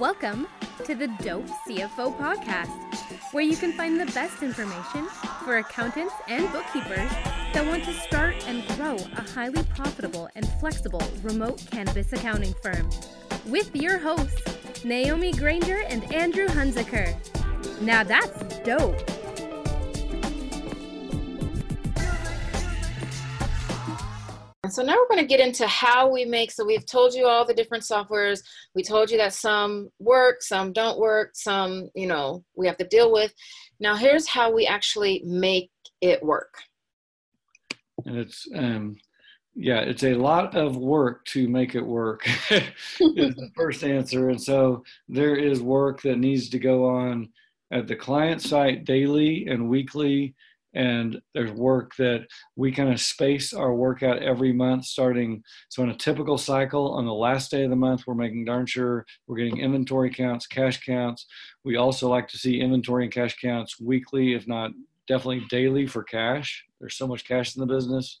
Welcome to the Dope CFO podcast, where you can find the best information for accountants and bookkeepers that want to start and grow a highly profitable and flexible remote cannabis accounting firm. With your hosts, Naomi Granger and Andrew Hunziker. Now that's dope. So now we're going to get into how we make. So we've told you all the different softwares. We told you that some work, some don't work, some, you know, we have to deal with. Now here's how we actually make it work. And it's, um, yeah, it's a lot of work to make it work is the first answer. And so there is work that needs to go on at the client site daily and weekly and there's work that we kind of space our work out every month starting so in a typical cycle on the last day of the month we're making darn sure we're getting inventory counts cash counts. We also like to see inventory and cash counts weekly if not definitely daily for cash. There's so much cash in the business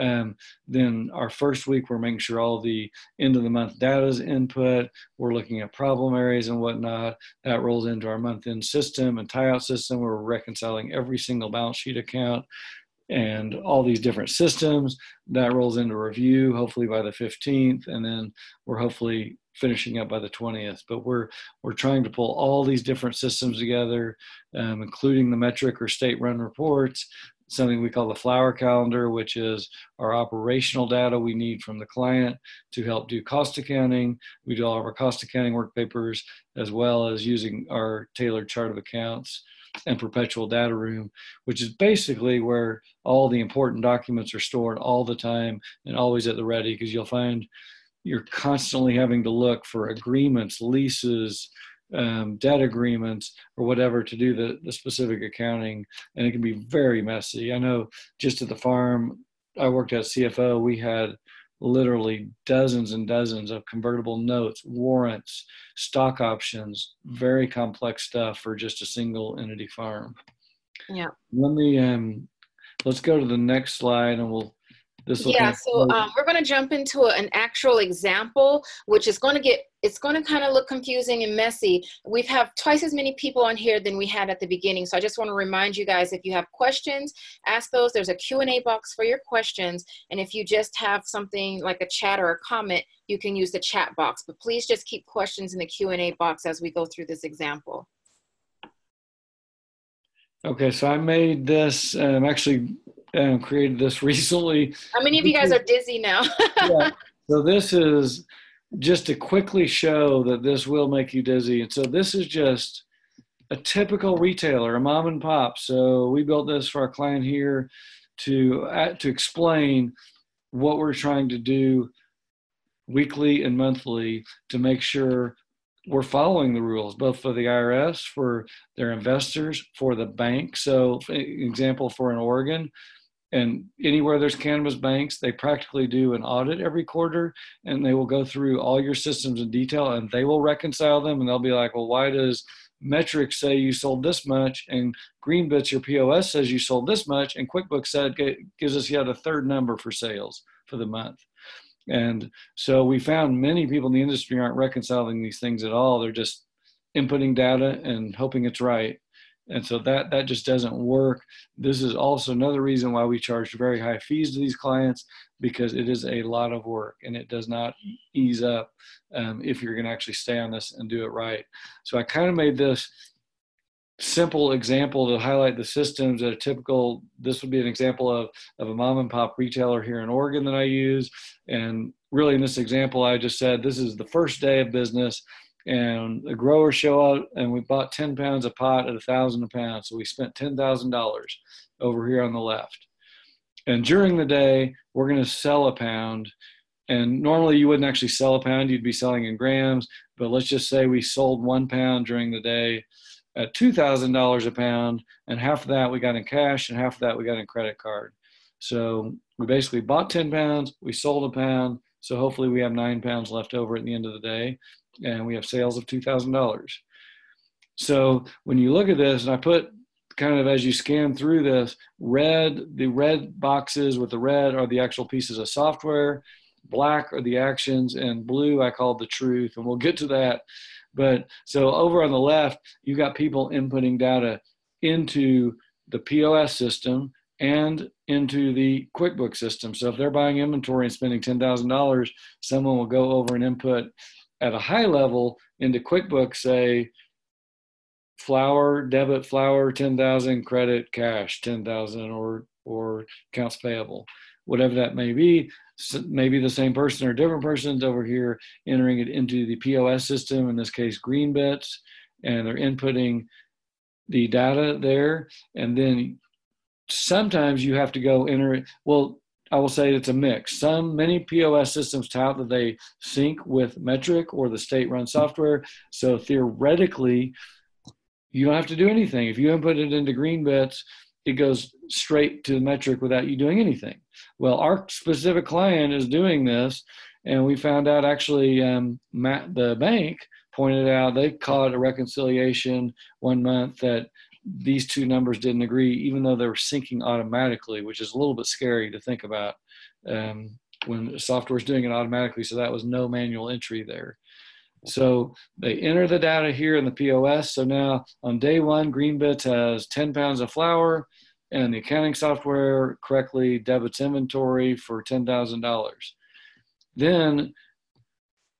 um, then our first week, we're making sure all the end of the month data is input. We're looking at problem areas and whatnot. That rolls into our month end system and tie out system. We're reconciling every single balance sheet account and all these different systems. That rolls into review, hopefully by the 15th, and then we're hopefully finishing up by the 20th. But we're we're trying to pull all these different systems together, um, including the metrc or state run reports, something we call the flower calendar, which is our operational data we need from the client to help do cost accounting. We do all of our cost accounting work papers as well as using our tailored chart of accounts and perpetual data room, which is basically where all the important documents are stored all the time and always at the ready because you'll find you're constantly having to look for agreements, leases, um, debt agreements or whatever to do the, the specific accounting and it can be very messy. I know just at the farm i worked at cfo we had literally dozens and dozens of convertible notes warrants stock options very complex stuff for just a single entity farm. Yeah. Let me um let's go to the next slide and we'll this yeah so um, we're going to jump into a, an actual example which is going to get it's going to kind of look confusing and messy we've have twice as many people on here than we had at the beginning so i just want to remind you guys if you have questions ask those there's a q&a box for your questions and if you just have something like a chat or a comment you can use the chat box but please just keep questions in the q&a box as we go through this example Okay, so I made this. I'm actually um, created this recently. How many of you guys are dizzy now? yeah. So this is just to quickly show that this will make you dizzy. And so this is just a typical retailer, a mom and pop. So we built this for our client here to uh, to explain what we're trying to do weekly and monthly to make sure we're following the rules, both for the IRS, for their investors, for the bank. So, for example, for an Oregon, and anywhere there's cannabis banks, they practically do an audit every quarter and they will go through all your systems in detail and they will reconcile them and they'll be like, well, why does metrics say you sold this much and Greenbits, your POS says you sold this much and QuickBooks said gives us yet a third number for sales for the month. And so we found many people in the industry aren't reconciling these things at all. They're just inputting data and hoping it's right and so that that just doesn't work. This is also another reason why we charge very high fees to these clients because it is a lot of work and it does not ease up um, if you're going to actually stay on this and do it right. So i kind of made this simple example to highlight the systems that are typical. This would be an example of, of a mom and pop retailer here in oregon that i use. And really in this example i just said this is the first day of business and the growers show up and we bought 10 pounds of pot at a thousand a pound. So we spent $10000 over here on the left. And during the day we're going to sell a pound. And normally you wouldn't actually sell a pound. You'd be selling in grams. But let's just say we sold one pound during the day at $2000 a pound. And half of that we got in cash and half of that we got in credit card. So we basically bought 10 pounds. We sold a pound so hopefully we have nine pounds left over at the end of the day and we have sales of $2,000. So when you look at this, and I put kind of as you scan through this, red, the red boxes with the red are the actual pieces of software. black are the actions, and blue I call the truth, and we'll get to that. But so over on the left, you got people inputting data into the POS system and into the QuickBooks system. So if they're buying inventory and spending $10,000, someone will go over and input at a high level into QuickBooks, say, flower, debit, flower, 10,000, credit, cash, 10,000, or, or accounts payable, whatever that may be. So maybe the same person or different persons over here entering it into the POS system, in this case, GreenBits, and they're inputting the data there. And then sometimes you have to go enter. Well, I will say it's a mix. Some many POS systems tout that they sync with Metrc or the state-run software. So theoretically, you don't have to do anything. If you input it into GreenBits, it goes straight to Metrc without you doing anything. Well, our specific client is doing this, and we found out actually um, Matt, the bank pointed out they caught a reconciliation one month that these two numbers didn't agree, even though they were syncing automatically, which is a little bit scary to think about um, when software is doing it automatically. So that was no manual entry there. So they enter the data here in the POS. So now on day one, GreenBits has 10 pounds of flower, and the accounting software correctly debits inventory for $10,000. Then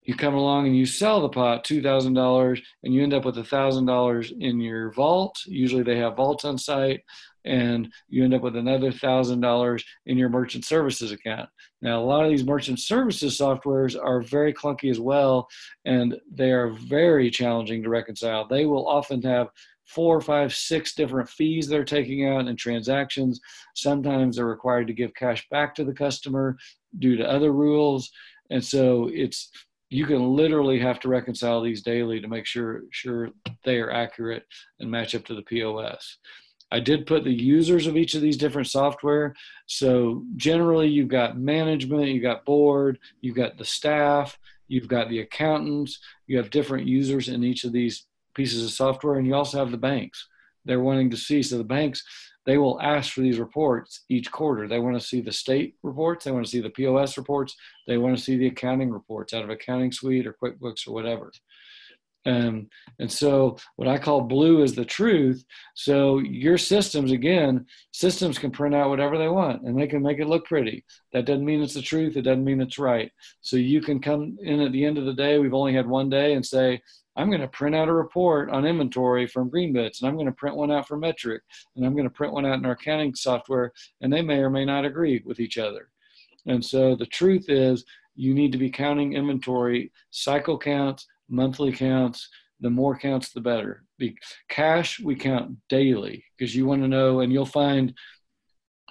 you come along and you sell the pot $2,000 and you end up with $1,000 in your vault. Usually they have vaults on site and you end up with another $1,000 in your merchant services account. Now, a lot of these merchant services softwares are very clunky as well and they are very challenging to reconcile. They will often have four, five, six different fees they're taking out and transactions. Sometimes they're required to give cash back to the customer due to other rules. And so it's you can literally have to reconcile these daily to make sure sure they are accurate and match up to the POS. I did put the users of each of these different software. So generally you've got management, you've got board, you've got the staff, you've got the accountants, you have different users in each of these pieces of software, and you also have the banks. They're wanting to see. So the banks, they will ask for these reports each quarter. They want to see the state reports, they want to see the POS reports, they want to see the accounting reports out of Accounting Suite or QuickBooks or whatever. Um, and so what I call blue is the truth. So your systems, again, systems can print out whatever they want and they can make it look pretty. That doesn't mean it's the truth. It doesn't mean it's right. So you can come in at the end of the day. We've only had one day and say, I'm going to print out a report on inventory from GreenBits, and I'm going to print one out for Metrc, and I'm going to print one out in our accounting software, and they may or may not agree with each other. And so the truth is, you need to be counting inventory, cycle counts, monthly counts. The more counts, the better. Be, cash, we count daily because you want to know, and you'll find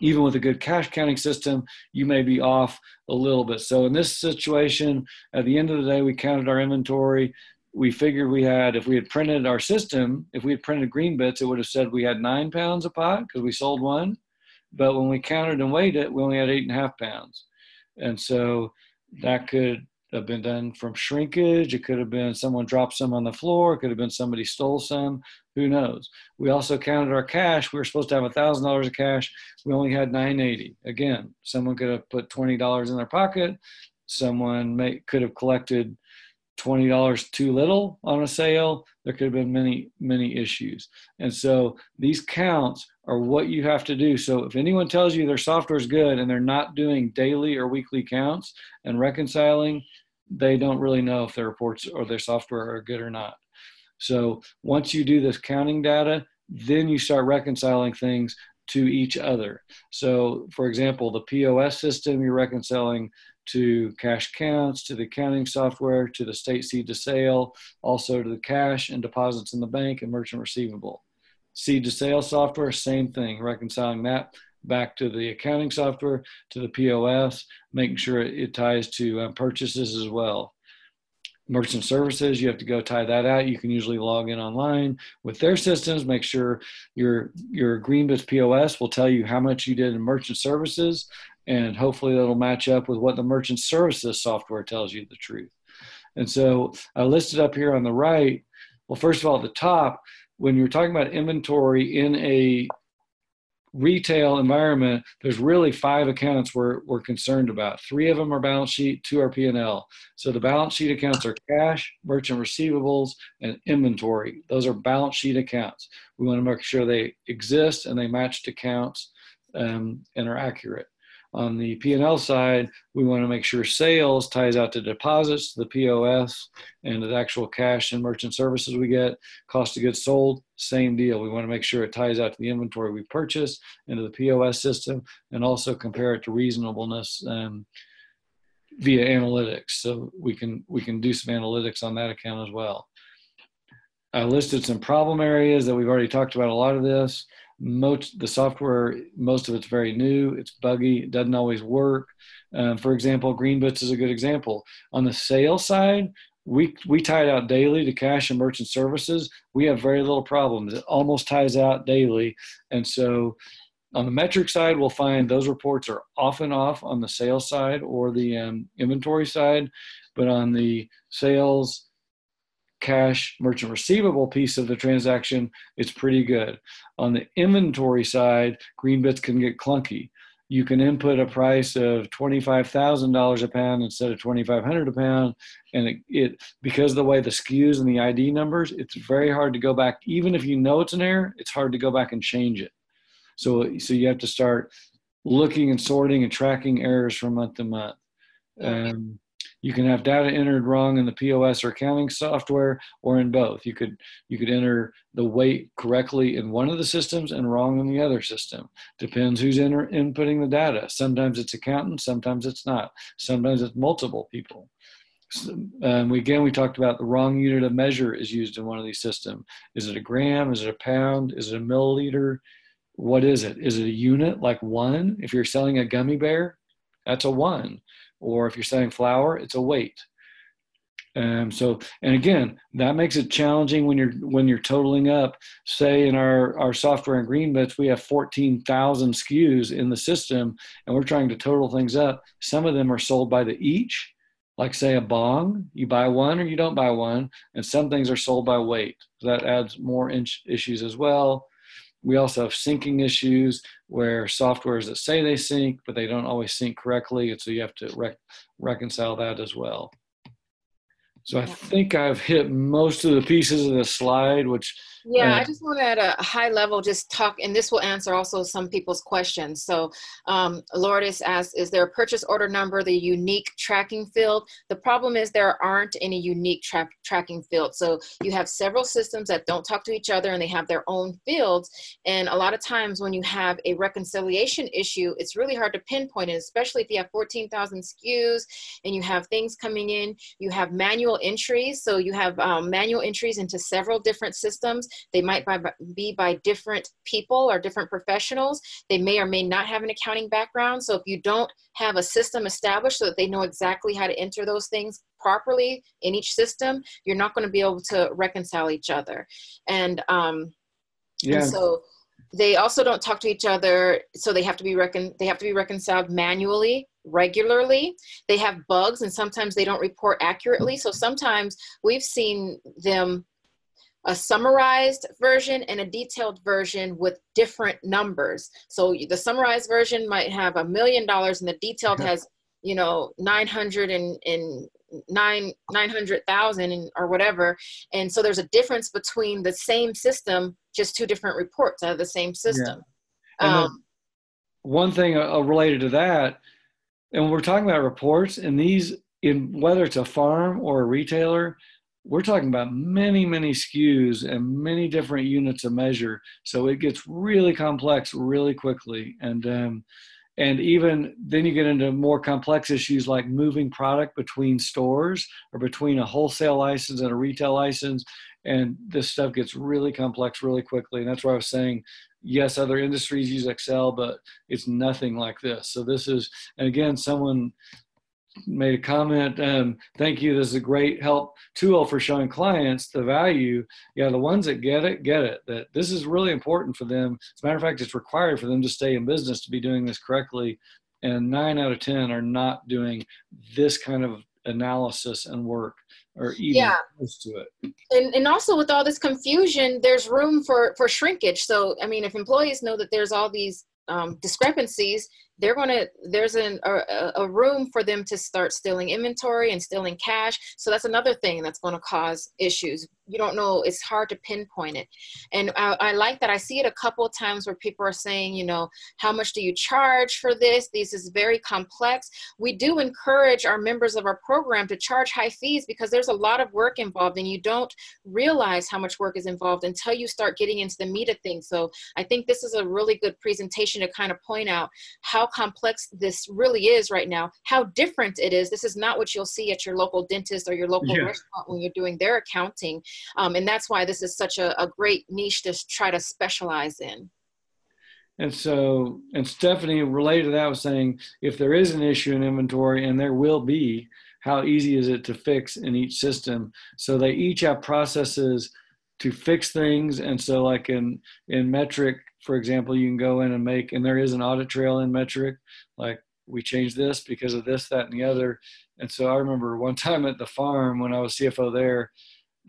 even with a good cash counting system, you may be off a little bit. So in this situation, at the end of the day, we counted our inventory we figured we had, if we had printed our system, if we had printed green bits, it would have said we had nine pounds of pot because we sold one. But when we counted and weighed it, we only had eight and a half pounds. And so that could have been done from shrinkage. It could have been someone dropped some on the floor. It could have been somebody stole some. Who knows? We also counted our cash. We were supposed to have thousand dollars of cash. We only had 980. Again, someone could have put twenty dollars in their pocket. Someone may could have collected $20 too little on a sale, there could have been many, many issues. And so these counts are what you have to do. So if anyone tells you their software is good and they're not doing daily or weekly counts and reconciling, they don't really know if their reports or their software are good or not. So once you do this counting data, then you start reconciling things to each other. So, for example, the POS system, you're reconciling to cash counts, to the accounting software, to the state seed to sale, also to the cash and deposits in the bank and merchant receivable. Seed to sale software, same thing, reconciling that back to the accounting software, to the POS, making sure it ties to um, purchases as well. Merchant services, you have to go tie that out. You can usually log in online with their systems. Make sure your your GreenBits POS will tell you how much you did in merchant services and hopefully that'll match up with what the merchant services software tells you the truth. And so I listed up here on the right. Well, first of all, at the top, when you're talking about inventory in a retail environment, there's really five accounts we're, we're concerned about. Three of them are balance sheet, two are P&L. So the balance sheet accounts are cash, merchant receivables, and inventory. Those are balance sheet accounts. We want to make sure they exist and they match accounts um, and are accurate. On the P&L side, we want to make sure sales ties out to deposits, the POS, and the actual cash and merchant services we get. Cost of goods sold, same deal. We want to make sure it ties out to the inventory we purchase into the POS system, and also compare it to reasonableness um, via analytics. So we can we can do some analytics on that account as well. I listed some problem areas that we've already talked about. A lot of this most the software most of it's very new. It's buggy. It doesn't always work. Um, for example greenbits is a good example. On the sales side we we tie it out daily to cash and merchant services. We have very little problems it almost ties out daily. And so on the metrc side we'll find those reports are often off on the sales side or the um, inventory side. But on the sales cash merchant receivable piece of the transaction, it's pretty good. On the inventory side, Greenbits can get clunky. You can input a price of $25,000 a pound instead of 2,500 a pound. And it, it, because of the way the SKUs and the ID numbers, it's very hard to go back. Even if you know it's an error, it's hard to go back and change it. So, so you have to start looking and sorting and tracking errors from month to month. Um, you can have data entered wrong in the POS or accounting software or in both. You could you could enter the weight correctly in one of the systems and wrong in the other system. Depends who's enter, inputting the data. Sometimes it's accountant, sometimes it's not. Sometimes it's multiple people. Um, we, again, we talked about the wrong unit of measure is used in one of these systems. Is it a gram? Is it a pound? Is it a milliliter? What is it? Is it a unit like one? If you're selling a gummy bear, that's a one or if you're selling flower, it's a weight. Um, so, and again, that makes it challenging when you're when you're totaling up. Say in our our software in Greenbits, we have 14,000 SKUs in the system, and we're trying to total things up. Some of them are sold by the each, like say a bong. You buy one or you don't buy one, and some things are sold by weight. So that adds more issues as well. We also have syncing issues where softwares that say they sync, but they don't always sync correctly. And so you have to rec- reconcile that as well. So I think I've hit most of the pieces of the slide, which yeah, I just want to at a high level just talk, and this will answer also some people's questions. So, um, Lourdes asked, "Is there a purchase order number, the unique tracking field?" The problem is there aren't any unique tra- tracking fields. So you have several systems that don't talk to each other, and they have their own fields. And a lot of times, when you have a reconciliation issue, it's really hard to pinpoint it, especially if you have 14,000 SKUs and you have things coming in. You have manual entries, so you have um, manual entries into several different systems they might be by different people or different professionals. They may or may not have an accounting background. So if you don't have a system established so that they know exactly how to enter those things properly in each system, you're not going to be able to reconcile each other. And, um, yeah. and so they also don't talk to each other so they have to be recon- they have to be reconciled manually regularly they have bugs and sometimes they don't report accurately so sometimes we've seen them a summarized version and a detailed version with different numbers. So the summarized version might have a million dollars and the detailed has, you know, 900 and, and nine 900,000 or whatever. And so there's a difference between the same system, just two different reports out of the same system. Yeah. Um, one thing uh, uh, related to that, and we're talking about reports and these in whether it's a farm or a retailer, we're talking about many, many SKUs and many different units of measure. So it gets really complex really quickly. And um, and even then you get into more complex issues like moving product between stores or between a wholesale license and a retail license. And this stuff gets really complex really quickly. And that's why I was saying, yes, other industries use Excel, but it's nothing like this. So this is, and again, someone made a comment. Um, thank you. This is a great help tool for showing clients the value. Yeah, the ones that get it, get it. That this is really important for them. As a matter of fact, it's required for them to stay in business to be doing this correctly. And nine out of 10 are not doing this kind of analysis and work or even Yeah. close to it. and, and also with all this confusion there's room for for shrinkage so i mean if employees know that there's all these um, discrepancies they're going to there's an, a, a- room for them to start stealing inventory and stealing cash. So that's another thing that's going to cause issues. You don't know it's hard to pinpoint it. And I, I like that. I see it a couple of times where people are saying you know how much do you charge for this? This is very complex. We do encourage our members of our program to charge high fees because there's a lot of work involved and you don't realize how much work is involved until you start getting into the meat of things. So I think this is a really good presentation to kind of point out how complex this really is right now, how different it is. This is not what you'll see at your local dentist or your local Yeah. restaurant when you're doing their accounting. Um, and that's why this is such a, a great niche to try to specialize in. And so, and Stephanie related to that was saying, if there is an issue in inventory, and there will be, how easy is it to fix in each system? So they each have processes to fix things. And so, like in in Metrc, for example, you can go in and make, and there is an audit trail in Metrc, like we changed this because of this, that, and the other. And so I remember one time at the farm when I was CFO there,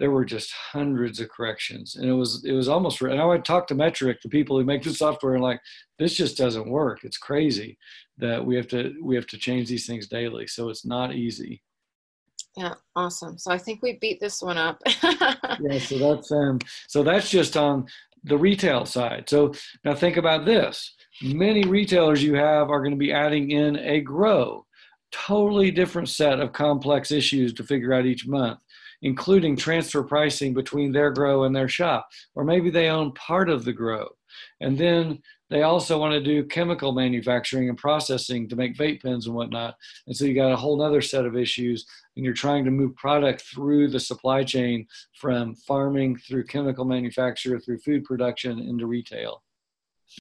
there were just hundreds of corrections and it was it was almost and i would talk to metrc the people who make the software and like this just doesn't work it's crazy that we have to we have to change these things daily so it's not easy Yeah, awesome. So I think we beat this one up. yeah so that's um so that's just on the retail side. So now think about this. Many retailers you have are going to be adding in a grow totally different set of complex issues to figure out each month including transfer pricing between their grow and their shop or maybe they own part of the grow. And then they also want to do chemical manufacturing and processing to make vape pens and whatnot. And so you got a whole other set of issues and you're trying to move product through the supply chain from farming through chemical manufacture through food production into retail